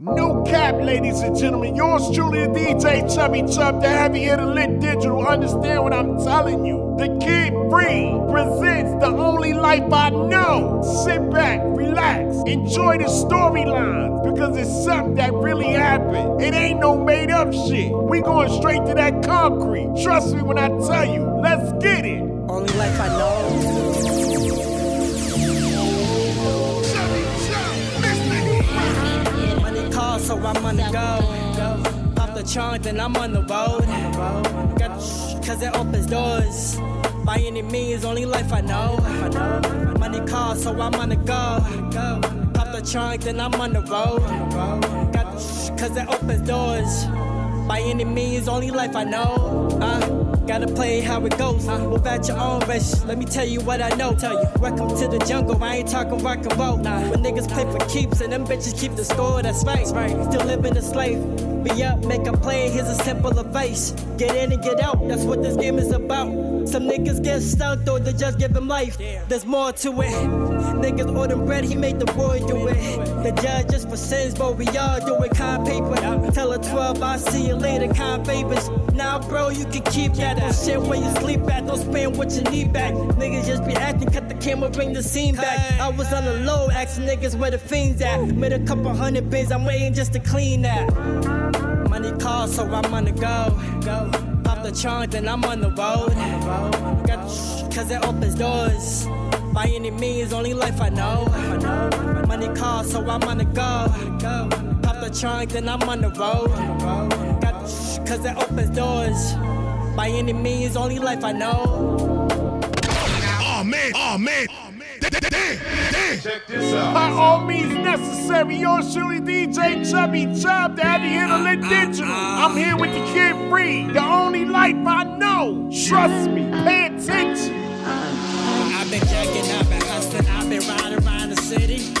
No cap, ladies and gentlemen. Yours truly, DJ Chubby Chub, the heavy hitter lit digital. Understand what I'm telling you. The Kidd Free presents the only life I know. Sit back, relax, enjoy the storyline because it's something that really happened. It ain't no made up shit. We going straight to that concrete. Trust me when I tell you. Let's get it. Only life I know. So I'm on the go. Pop the trunk, then I'm on the road. Got cause it opens doors. By any means, only life I know. Money call, so I'm on the go. Pop the trunk, then I'm on the road. Got cause it opens doors. By any means, only life I know. Uh, gotta play how it goes. Uh, move at your own risk. Let me tell you what I know. Tell you, welcome to the jungle. I ain't talking rock and roll. Nah. When niggas play for keeps and them bitches keep the score, that's right. right. Still living a slave. Be up, make a play. Here's a simple advice: get in and get out. That's what this game is about. Some niggas get stuck, though they just give him life. There's more to it. Niggas order bread, he made the boy do it. The judge just for sins, but we all do it. Kind paper. Tell her 12, I'll see you later. Kind favors. Now, bro, you can keep that shit when you sleep at. Don't spend what you need back. Niggas just be acting, cut the camera, bring the scene back. I was on the low, asking niggas where the fiends at. Made a couple hundred bins, I'm waiting just to clean that. Money calls, so I'm on the go. go. The trunk, then I'm on the road. Got cause it opens doors. By any means, only life I know. Money calls, so I'm on the go. Pop the trunk, then I'm on the road. Got cause it opens doors. By any means, only life I know. Oh man, oh man. Check this out. By all means necessary, yours truly, DJ Chubby Chub, the heavy hitter lit digital. I'm here with the Kidd Free, the only life I know. Trust me, pay attention. I've been jacking, I've been hustling, I've been riding around the city.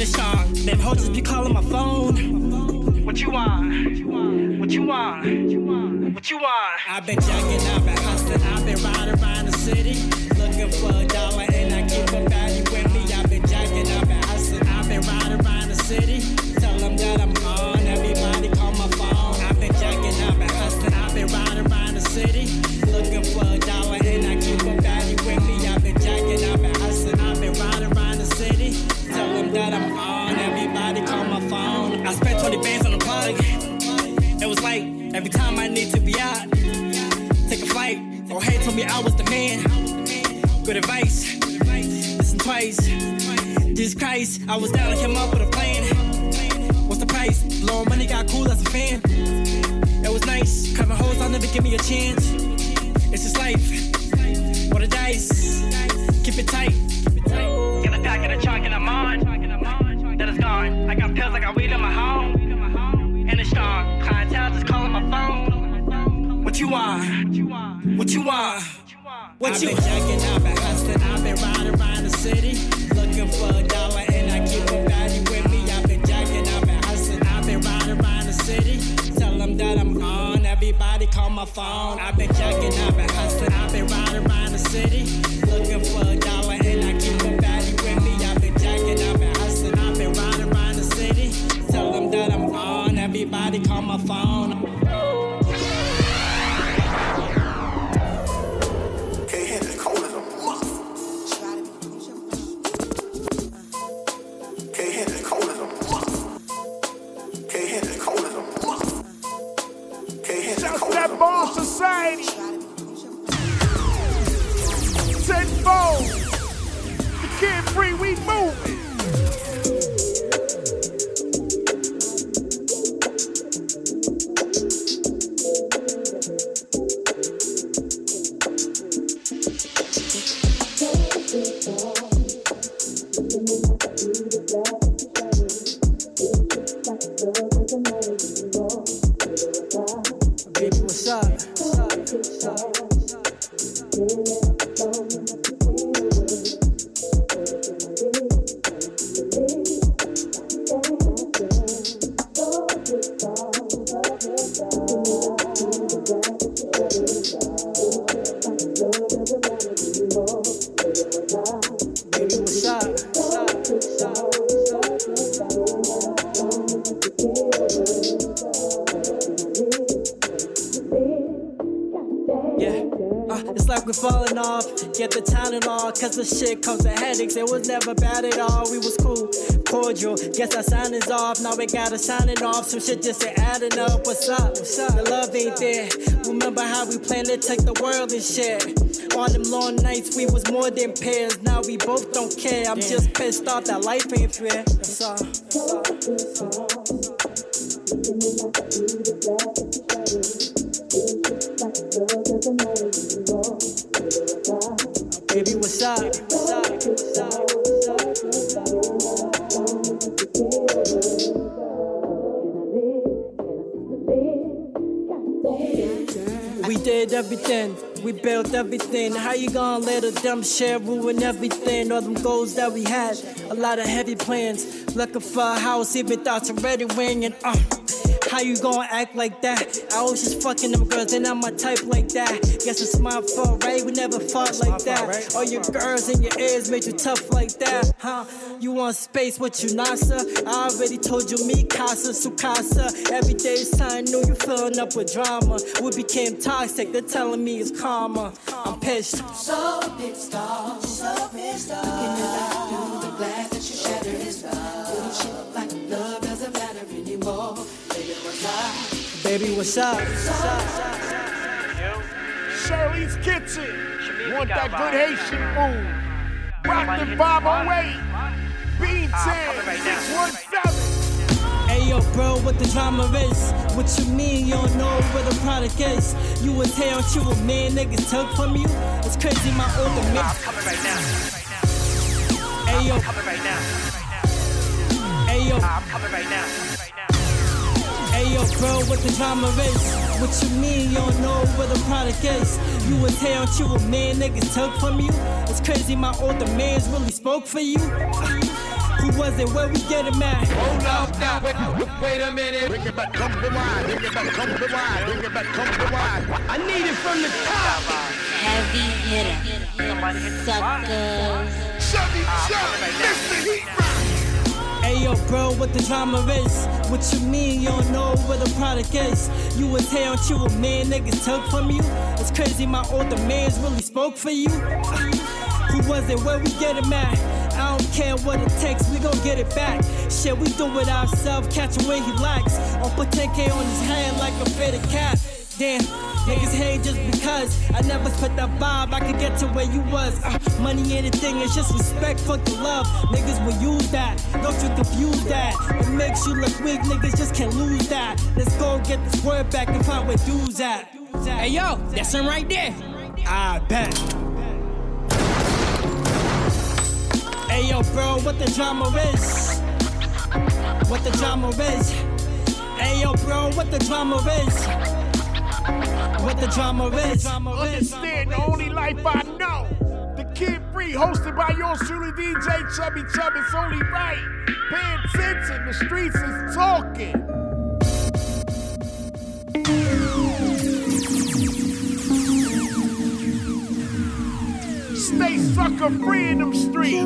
It's strong. Them hoes just be calling my phone. What you want? What you want? What you want? I've been jacking, I've been hustling, I've been riding around the city, looking for a dollar, and I keep a value with me. I've been jacking, I've been hustling, I've been riding around the city. Tell them that I'm on, everybody call my phone. I've been jacking, I've been hustling, I've been riding around the city, looking for I was down to come up with a plan. What's the price? Blowing money got cool as a fan. It was nice, covering hoes, I'll never give me a chance. It's just life. What a dice. Keep it tight. Get a pack of the chalk and I'm on. Then it's gone. I got pills, I got weed in my home. And it's strong. Clientele just calling my phone. What you want? What you want? What you I've been jacking, I've been hustling, I've been riding around the city. Looking for a dollar call my phone. I've been jacking, I've been hustling, I've been riding around the city. Looking for a dollar and I keep society. Tenfold. The Kidd Free, we moving. Thank you. Get the all, cause the shit comes to headaches. It was never bad at all. We was cool, cordial. Guess our sign is off. Now we gotta sign it off. Some shit just ain't adding up. What's up? What's up? The love ain't there. Remember how we planned to take the world and shit. All them long nights, we was more than pairs. Now we both don't care. I'm just pissed off that life ain't fair. That's all. We did everything, we built everything. How you gonna let a dumb shit ruin everything? All them goals that we had, a lot of heavy plans. Looking for a house, even thoughts already ringing. Uh, how you gonna act like that? I was just fucking them girls, and I'm my type like that. Guess it's my fault, right? We never fought like that. All your girls in your ears made you tough like that, huh? You want space, what you NASA? I already told you, me casa, Sukasa. Every day is something new, you filling up with drama. We became toxic, they're telling me it's karma. I'm pissed. So pissed off, so pissed off. Looking at through the glass that you shattered his Baby, what's up? What's up? Shirley's Kitchen. Want that good Haitian food? Rock the 508. B10 ah, 617. Hey yo, bro, what the drama is? What you mean you don't know where the product is? You was here, aren't you a man niggas took from you? It's crazy, my older ah, I'm coming right now. Hey yo, Coming right now. hey yo, I'm coming right now. Ah, Right now. hey yo, bro, what the drama is? What you mean you don't know where the product is? You was here, aren't you a man niggas took from you? It's crazy, my older mans really spoke for you. Who was it? Where we get him at? Hold up now, wait, wait a minute. Bring it back, come rewind. Bring it back, come rewind. Bring it back, come rewind. I need it from the top. Heavy hitter. Suckers. Chubby Chub, Mr. Heat Rock. Hey yo, bro, what the drama is? What you mean you don't know where the product is? You was here, you a man niggas took from you? It's crazy, my older mans really spoke for you. Who was it? Where we get him at? I don't care what it takes, we gon' get it back. Shit, we do it ourselves, catch him when he likes. Or put 10K on his hand like a fitted cat. Damn, niggas hate just because I never spit that vibe. I could get to where you was. Uh, money ain't a thing, it's just respect, fuck the love. Niggas will use that, don't you confuse that. It makes you look weak, niggas just can't lose that. Let's go get this word back and find where dudes at. Hey yo, that's him right there. I bet. Hey yo, bro, what the drama is? What the drama is? Hey yo, bro, what the drama is? What the drama is? Understand the only life I know. The Kidd Free, hosted by yours truly, DJ Chubby Chub. It's only right. Pay attention, the streets is talking. Stay sucker free in them streets.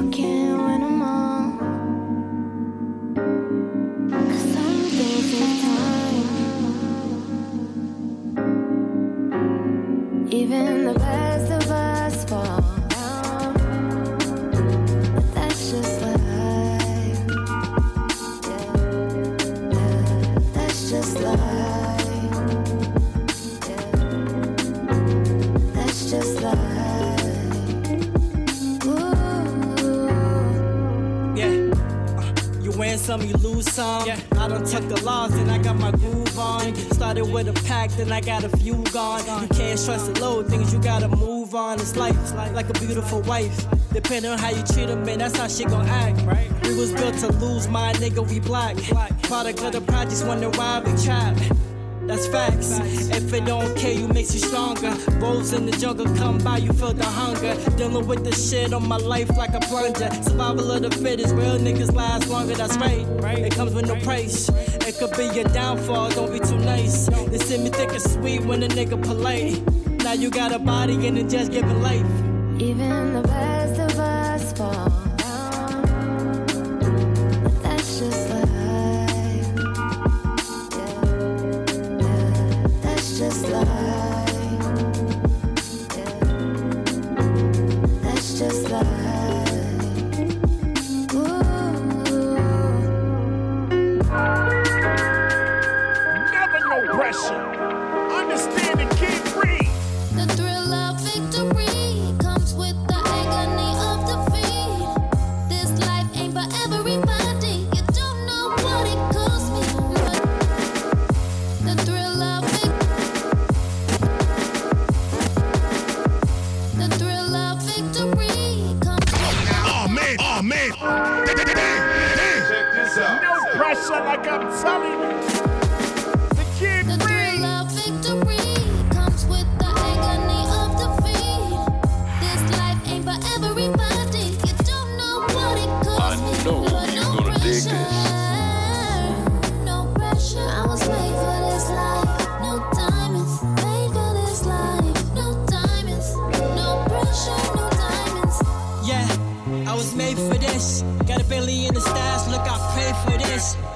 Some. Yeah. I done took the loss, and I got my groove on. Started with a pack, then I got a few gone. You can't trust the low things, you gotta move on. It's life, it's like, a beautiful wife. Depending on how you treat them, man, that's how shit gon' act. Right? We was built to lose, my nigga, we black. Product of the projects, wonder why we trap. That's facts. If it don't kill you, makes you stronger. Wolves in the jungle come by, you feel the hunger. Dealing with the shit on my life like a plunger. Survival of the fittest, real niggas last longer. That's right. It comes with no price. It could be your downfall, don't be too nice. They see me thick and sweet when a nigga polite. Now you got a body and it just giving life.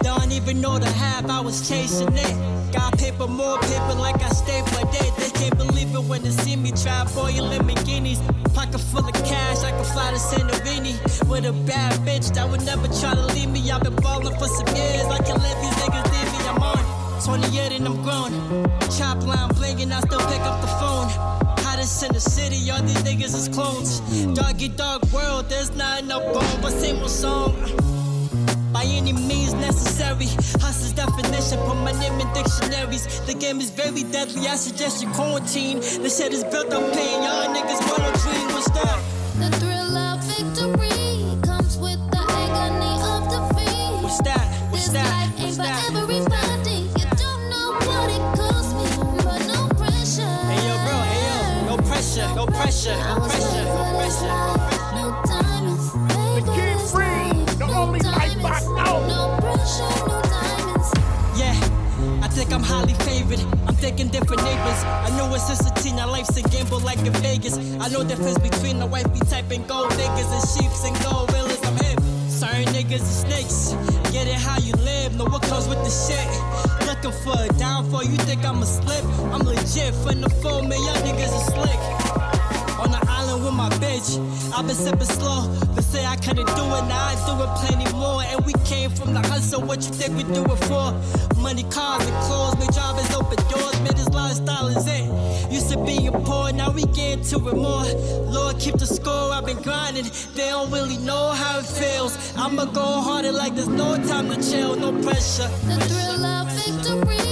Don't even know the half, I was chasing it. Got paper, more paper, like I stay for days. They can't believe it when they see me try boiling Lamborghinis. Pocket full of cash, I can fly to Santorini with a bad bitch that would never try to leave me. I've been ballin' for some years, I can't let these niggas leave me. I'm on 28 and I'm grown. Chop line blingin', I still pick up the phone. Hottest in the city, all these niggas is clones. Doggy dog world, there's not enough bone, but same old song. Any means necessary, hustle's definition, put my name in dictionaries. The game is very deadly, I suggest you quarantine. The shit is built on pain, y'all niggas wanna dream, what's that? Like in Vegas. I know the difference between the wifey typing gold diggers and sheeps and gold willas. I'm hip. Certain niggas are snakes. Get it how you live, know what comes with the shit. Looking for a downfall, you think I'ma slip? I'm legit from the phone, man, y'all niggas are slick. On the island with my bitch, I've been sipping slow. Say I couldn't do it, now I do it plenty more. And we came from the hustle, what you think we do it for? Money, cars, and clothes, make drivers open doors, man, this lifestyle is it. Used to being poor, now we get to it more. Lord, keep the score, I've been grinding. They don't really know how it feels. I'ma go harder like there's no time to chill, no pressure. The thrill of victory